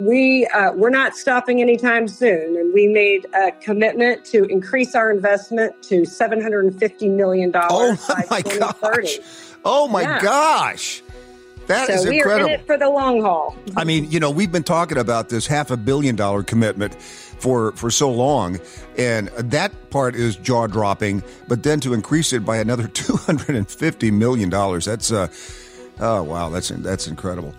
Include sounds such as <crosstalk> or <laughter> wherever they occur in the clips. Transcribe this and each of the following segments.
we uh, we're not stopping anytime soon, and we made a commitment to increase our investment to seven hundred and fifty million dollars oh by my 2030. <laughs> gosh! Oh my Yeah. gosh! That so is we incredible. are in it for the long haul. I mean, you know, we've been talking about this half a billion dollar commitment for for so long, and that part is jaw dropping. But then to increase it by another <laughs> two hundred and fifty million dollars, that's uh, oh wow, that's that's incredible.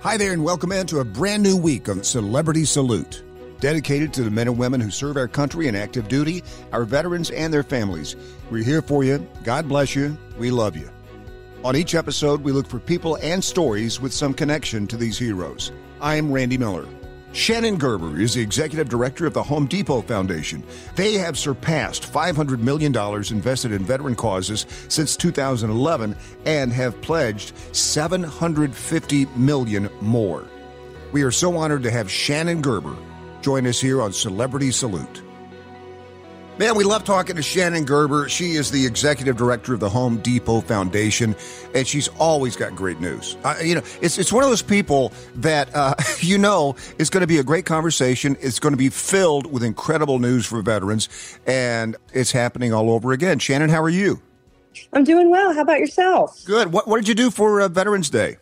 Hi there, and welcome into a brand new week on Celebrity Salute, dedicated to the men and women who serve our country in active duty, our veterans and their families. We're here for you. God bless you. We love you. On each episode, we look for people and stories with some connection to these heroes. I'm Randy Miller. Shannon Gerber is the executive director of the Home Depot Foundation. They have surpassed $500 million invested in veteran causes since 2011 and have pledged 750 million more. We are so honored to have Shannon Gerber join us here on Celebrity Salute. Man, we love talking to Shannon Gerber. She is the executive director of the Home Depot Foundation, and she's always got great news. Uh, you know, it's it's one of those people that uh, <laughs> you know is going to be a great conversation. It's going to be filled with incredible news for veterans, and it's happening all over again. Shannon, how are you? I'm doing well. How about yourself? Good. What what did you do for uh, Veterans Day?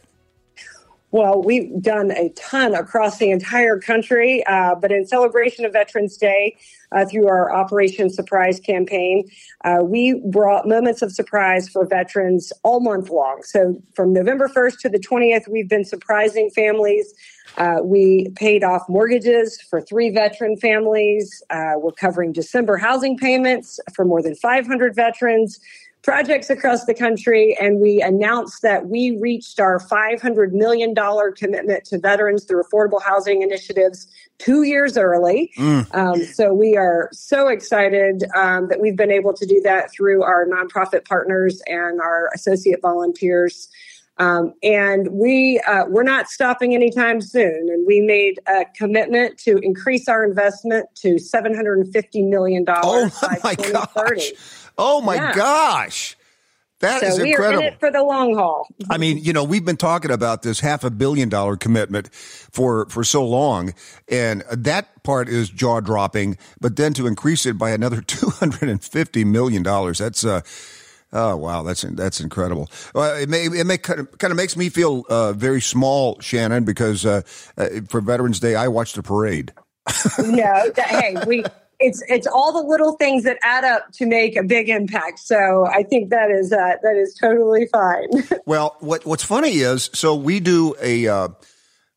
Well, we've done a ton across the entire country, uh, but in celebration of Veterans Day, uh, through our Operation Surprise campaign, uh, we brought moments of surprise for veterans all month long. So from November 1st to the 20th, we've been surprising families. Uh, we paid off mortgages for three veteran families. Uh, we're covering December housing payments for more than 500 veterans projects across the country, and we announced that we reached our $500 million commitment to veterans through affordable housing initiatives two years early. Um, so we are so excited um, that we've been able to do that through our nonprofit partners and our associate volunteers. Um, and we uh, we're not stopping anytime soon. And we made a commitment to increase our investment to seven hundred and fifty million Oh dollars by my 2030. Oh my Yeah. gosh! That is So we are in it for the long haul. I mean, you know, we've been talking about this half a billion dollar commitment for for so long, and that part is jaw dropping. But then to increase it by another <laughs> two hundred and fifty million dollars, that's uh, oh wow, that's that's incredible. Well, it may it may kind of, kind of makes me feel uh, very small, Shannon, because uh, uh, for Veterans Day I watched a parade. no, that, hey, we it's it's all the little things that add up to make a big impact. So I think that is uh, that is totally fine. <laughs> Well, what what's funny is, so we do a uh,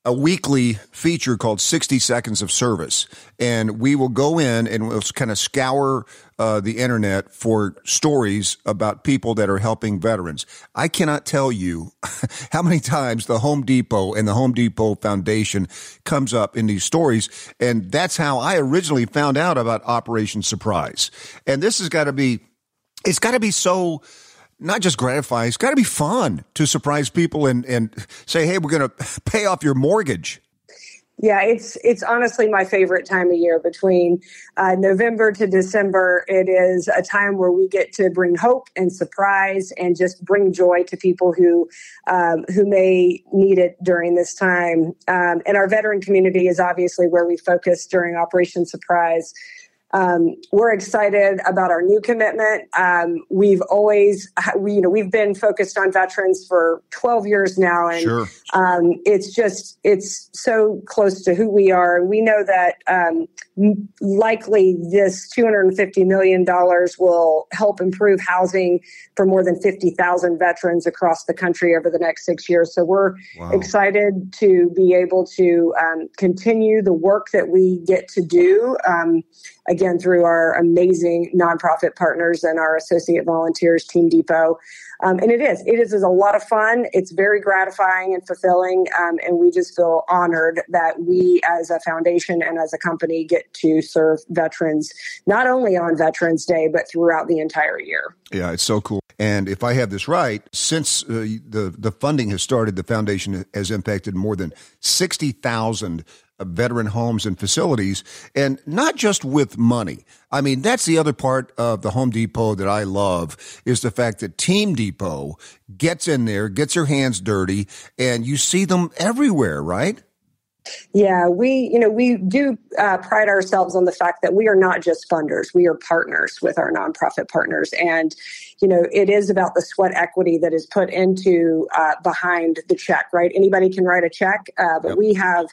a weekly feature called 60 Seconds of Service, and we will go in and we'll kind of scour uh, the internet for stories about people that are helping veterans. I cannot tell you <laughs> how many times the Home Depot and the Home Depot Foundation comes up in these stories, and that's how I originally found out about Operation Surprise. And this has got to be, it's got to be so not just gratifying, it's got to be fun to surprise people and, and say, hey, we're going to pay off your mortgage. Yeah, it's it's honestly my favorite time of year. Between uh, November to December, it is a time where we get to bring hope and surprise, and just bring joy to people who um, who may need it during this time. Um, and our veteran community is obviously where we focus during Operation Surprise. Um, we're excited about our new commitment. Um, we've always, we, you know, we've been focused on veterans for 12 years now, and Sure. um, it's just it's so close to who we are. We know that um, likely this 250 million dollars will help improve housing for more than 50,000 veterans across the country over the next six years. So we're Wow. excited to be able to um, continue the work that we get to do. Um, again, through our amazing nonprofit partners and our associate volunteers, Team Depot. Um, and it is, it is, is a lot of fun. It's very gratifying and fulfilling. Um, and we just feel honored that we as a foundation and as a company get to serve veterans, not only on Veterans Day, but throughout the entire year. Yeah, it's so cool. And if I have this right, since uh, the the funding has started, the foundation has impacted more than sixty thousand veteran homes and facilities, and not just with money. I mean, that's the other part of the Home Depot that I love is the fact that Team Depot gets in there, gets their hands dirty, and you see them everywhere, right? Yeah, we, you know, we do uh, pride ourselves on the fact that we are not just funders; we are partners with our nonprofit partners, and you know, it is about the sweat equity that is put into uh, behind the check. Right? Anybody can write a check, uh, but yep. we have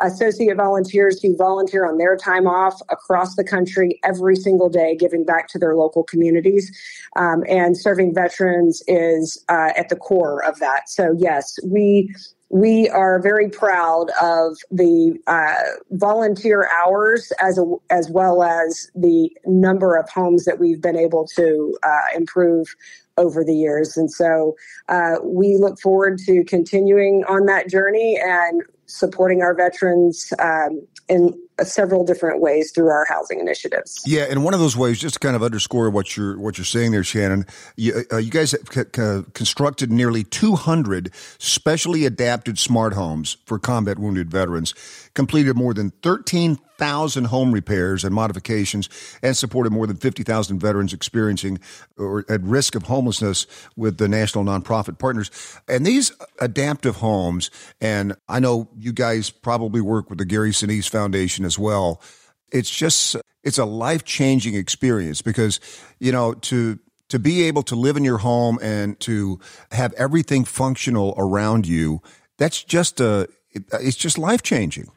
associate volunteers who volunteer on their time off across the country every single day, giving back to their local communities, um, and serving veterans is uh, at the core of that. So, yes, we we are very proud of the uh, volunteer hours as a, as well as the number of homes that we've been able to uh, improve over the years. And so uh, we look forward to continuing on that journey and supporting our veterans um, in several different ways through our housing initiatives. Yeah, and one of those ways, just to kind of underscore what you're what you're saying there, Shannon. You, uh, you guys have c- c- constructed nearly 200 specially adapted smart homes for combat wounded veterans, completed more than 13,000 home repairs and modifications, and supported more than 50,000 veterans experiencing or at risk of homelessness with the national nonprofit partners. And these adaptive homes, and I know you guys probably work with the Gary Sinise Foundation as well. It's just it's a life changing experience because you know to to be able to live in your home and to have everything functional around you. That's just a it's just life changing.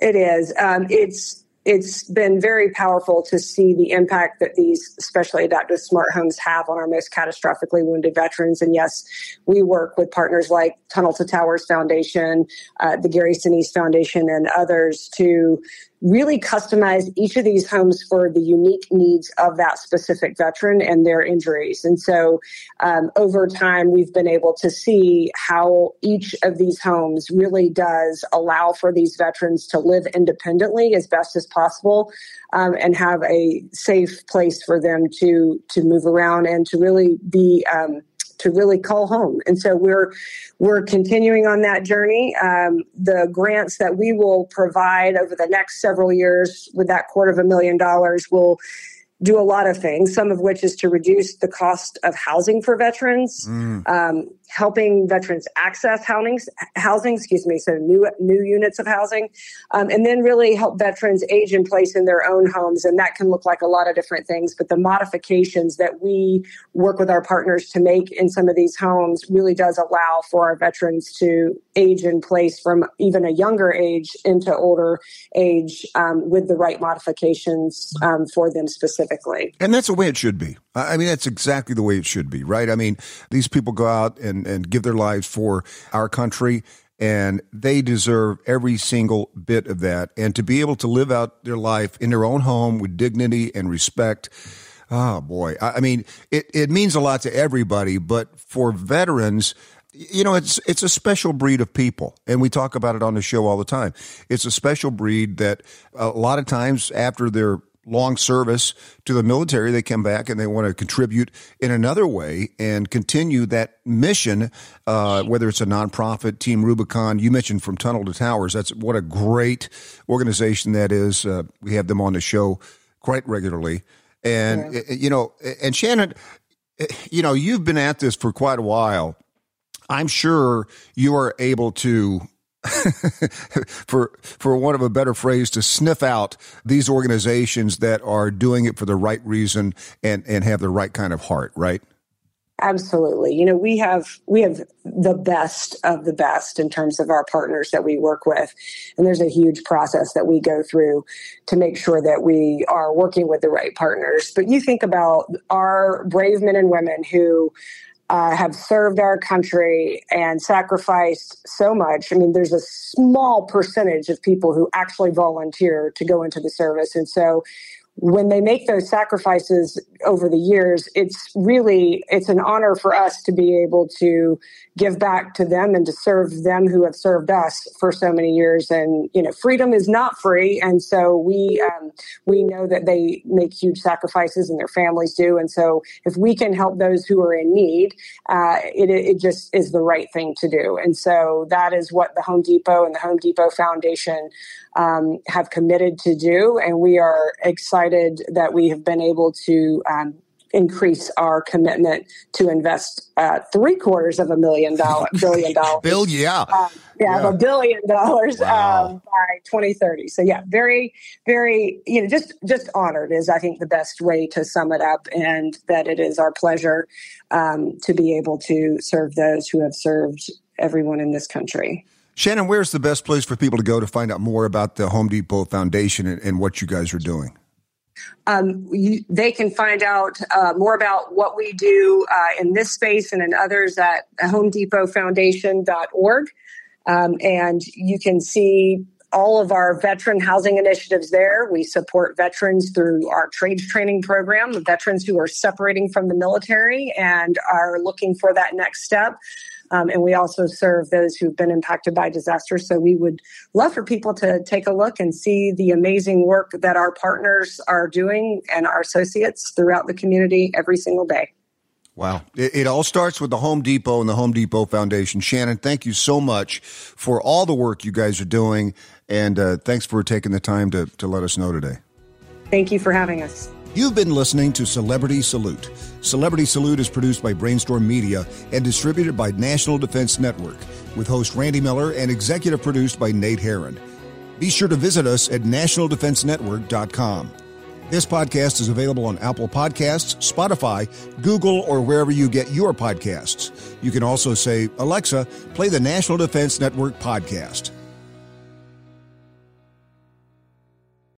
It is. Um, it's it's been very powerful to see the impact that these specially adapted smart homes have on our most catastrophically wounded veterans. And yes, we work with partners like Tunnel to Towers Foundation, uh, the Gary Sinise Foundation, and others to really customize each of these homes for the unique needs of that specific veteran and their injuries. And so um, over time, we've been able to see how each of these homes really does allow for these veterans to live independently as best as possible um, and have a safe place for them to to move around and to really be um, to really call home. And so we're we're continuing on that journey. Um, the grants that we will provide over the next several years, with that quarter of a million dollars, will do a lot of things. Some of which is to reduce the cost of housing for veterans. Mm. Um, helping veterans access housing, housing, excuse me, so new new units of housing, um, and then really help veterans age in place in their own homes, and that can look like a lot of different things. But the modifications that we work with our partners to make in some of these homes really does allow for our veterans to age in place from even a younger age into older age um, with the right modifications um, for them specifically. And that's the way it should be. I mean, that's exactly the way it should be, right? I mean, these people go out and, and give their lives for our country, and they deserve every single bit of that. And to be able to live out their life in their own home with dignity and respect. Oh boy. I mean, it, it means a lot to everybody, but for veterans, you know, it's it's a special breed of people, and we talk about it on the show all the time. It's a special breed that a lot of times after their long service to the military, they come back and they want to contribute in another way and continue that mission, uh, whether it's a nonprofit, Team Rubicon. You mentioned From Tunnel to Towers. That's what a great organization that is. Uh, we have them on the show quite regularly. And, yeah. you know, and Shannon, you know, you've been at this for quite a while. I'm sure you are able to <laughs> for for one of a better phrase, to sniff out these organizations that are doing it for the right reason and and have the right kind of heart, right? Absolutely. You know, we have we have the best of the best in terms of our partners that we work with. And there's a huge process that we go through to make sure that we are working with the right partners. But you think about our brave men and women who uh, have served our country and sacrificed so much. I mean, there's a small percentage of people who actually volunteer to go into the service. And so when they make those sacrifices over the years it's really it's an honor for us to be able to give back to them and to serve them who have served us for so many years. And you know freedom is not free. And so we um, we know that they make huge sacrifices and their families do. And so if we can help those who are in need uh, it, it just is the right thing to do. And so that is what the home depot and the home depot foundation um, have committed to do. And we are excited that we have been able to um, increase our commitment to invest uh, three quarters of a million dollar <laughs> billion dollars. Bill, yeah, uh, yeah, Yeah. a billion dollars Wow. um, by 2030. So yeah, very, very, you know, just just honored is I think the best way to sum it up, and that it is our pleasure um, to be able to serve those who have served everyone in this country. Shannon, where's the best place for people to go to find out more about the Home Depot Foundation and, and what you guys are doing? Um, you, they can find out uh, more about what we do uh, in this space and in others at homedepotfoundation.org. Um, and you can see all of our veteran housing initiatives there. We support veterans through our trades training program, veterans who are separating from the military and are looking for that next step. Um, and we also serve those who've been impacted by disaster. So we would love for people to take a look and see the amazing work that our partners are doing and our associates throughout the community every single day. Wow. It, it all starts with the Home Depot and the Home Depot Foundation. Shannon, thank you so much for all the work you guys are doing. And uh, thanks for taking the time to, to let us know today. Thank you for having us. You've been listening to Celebrity Salute. Celebrity Salute is produced by Brainstorm Media and distributed by National Defense Network, with host Randy Miller and executive produced by Nate Herron. Be sure to visit us at nationaldefensenetwork.com. This podcast is available on Apple Podcasts, Spotify, Google, or wherever you get your podcasts. You can also say, Alexa, play the National Defense Network podcast.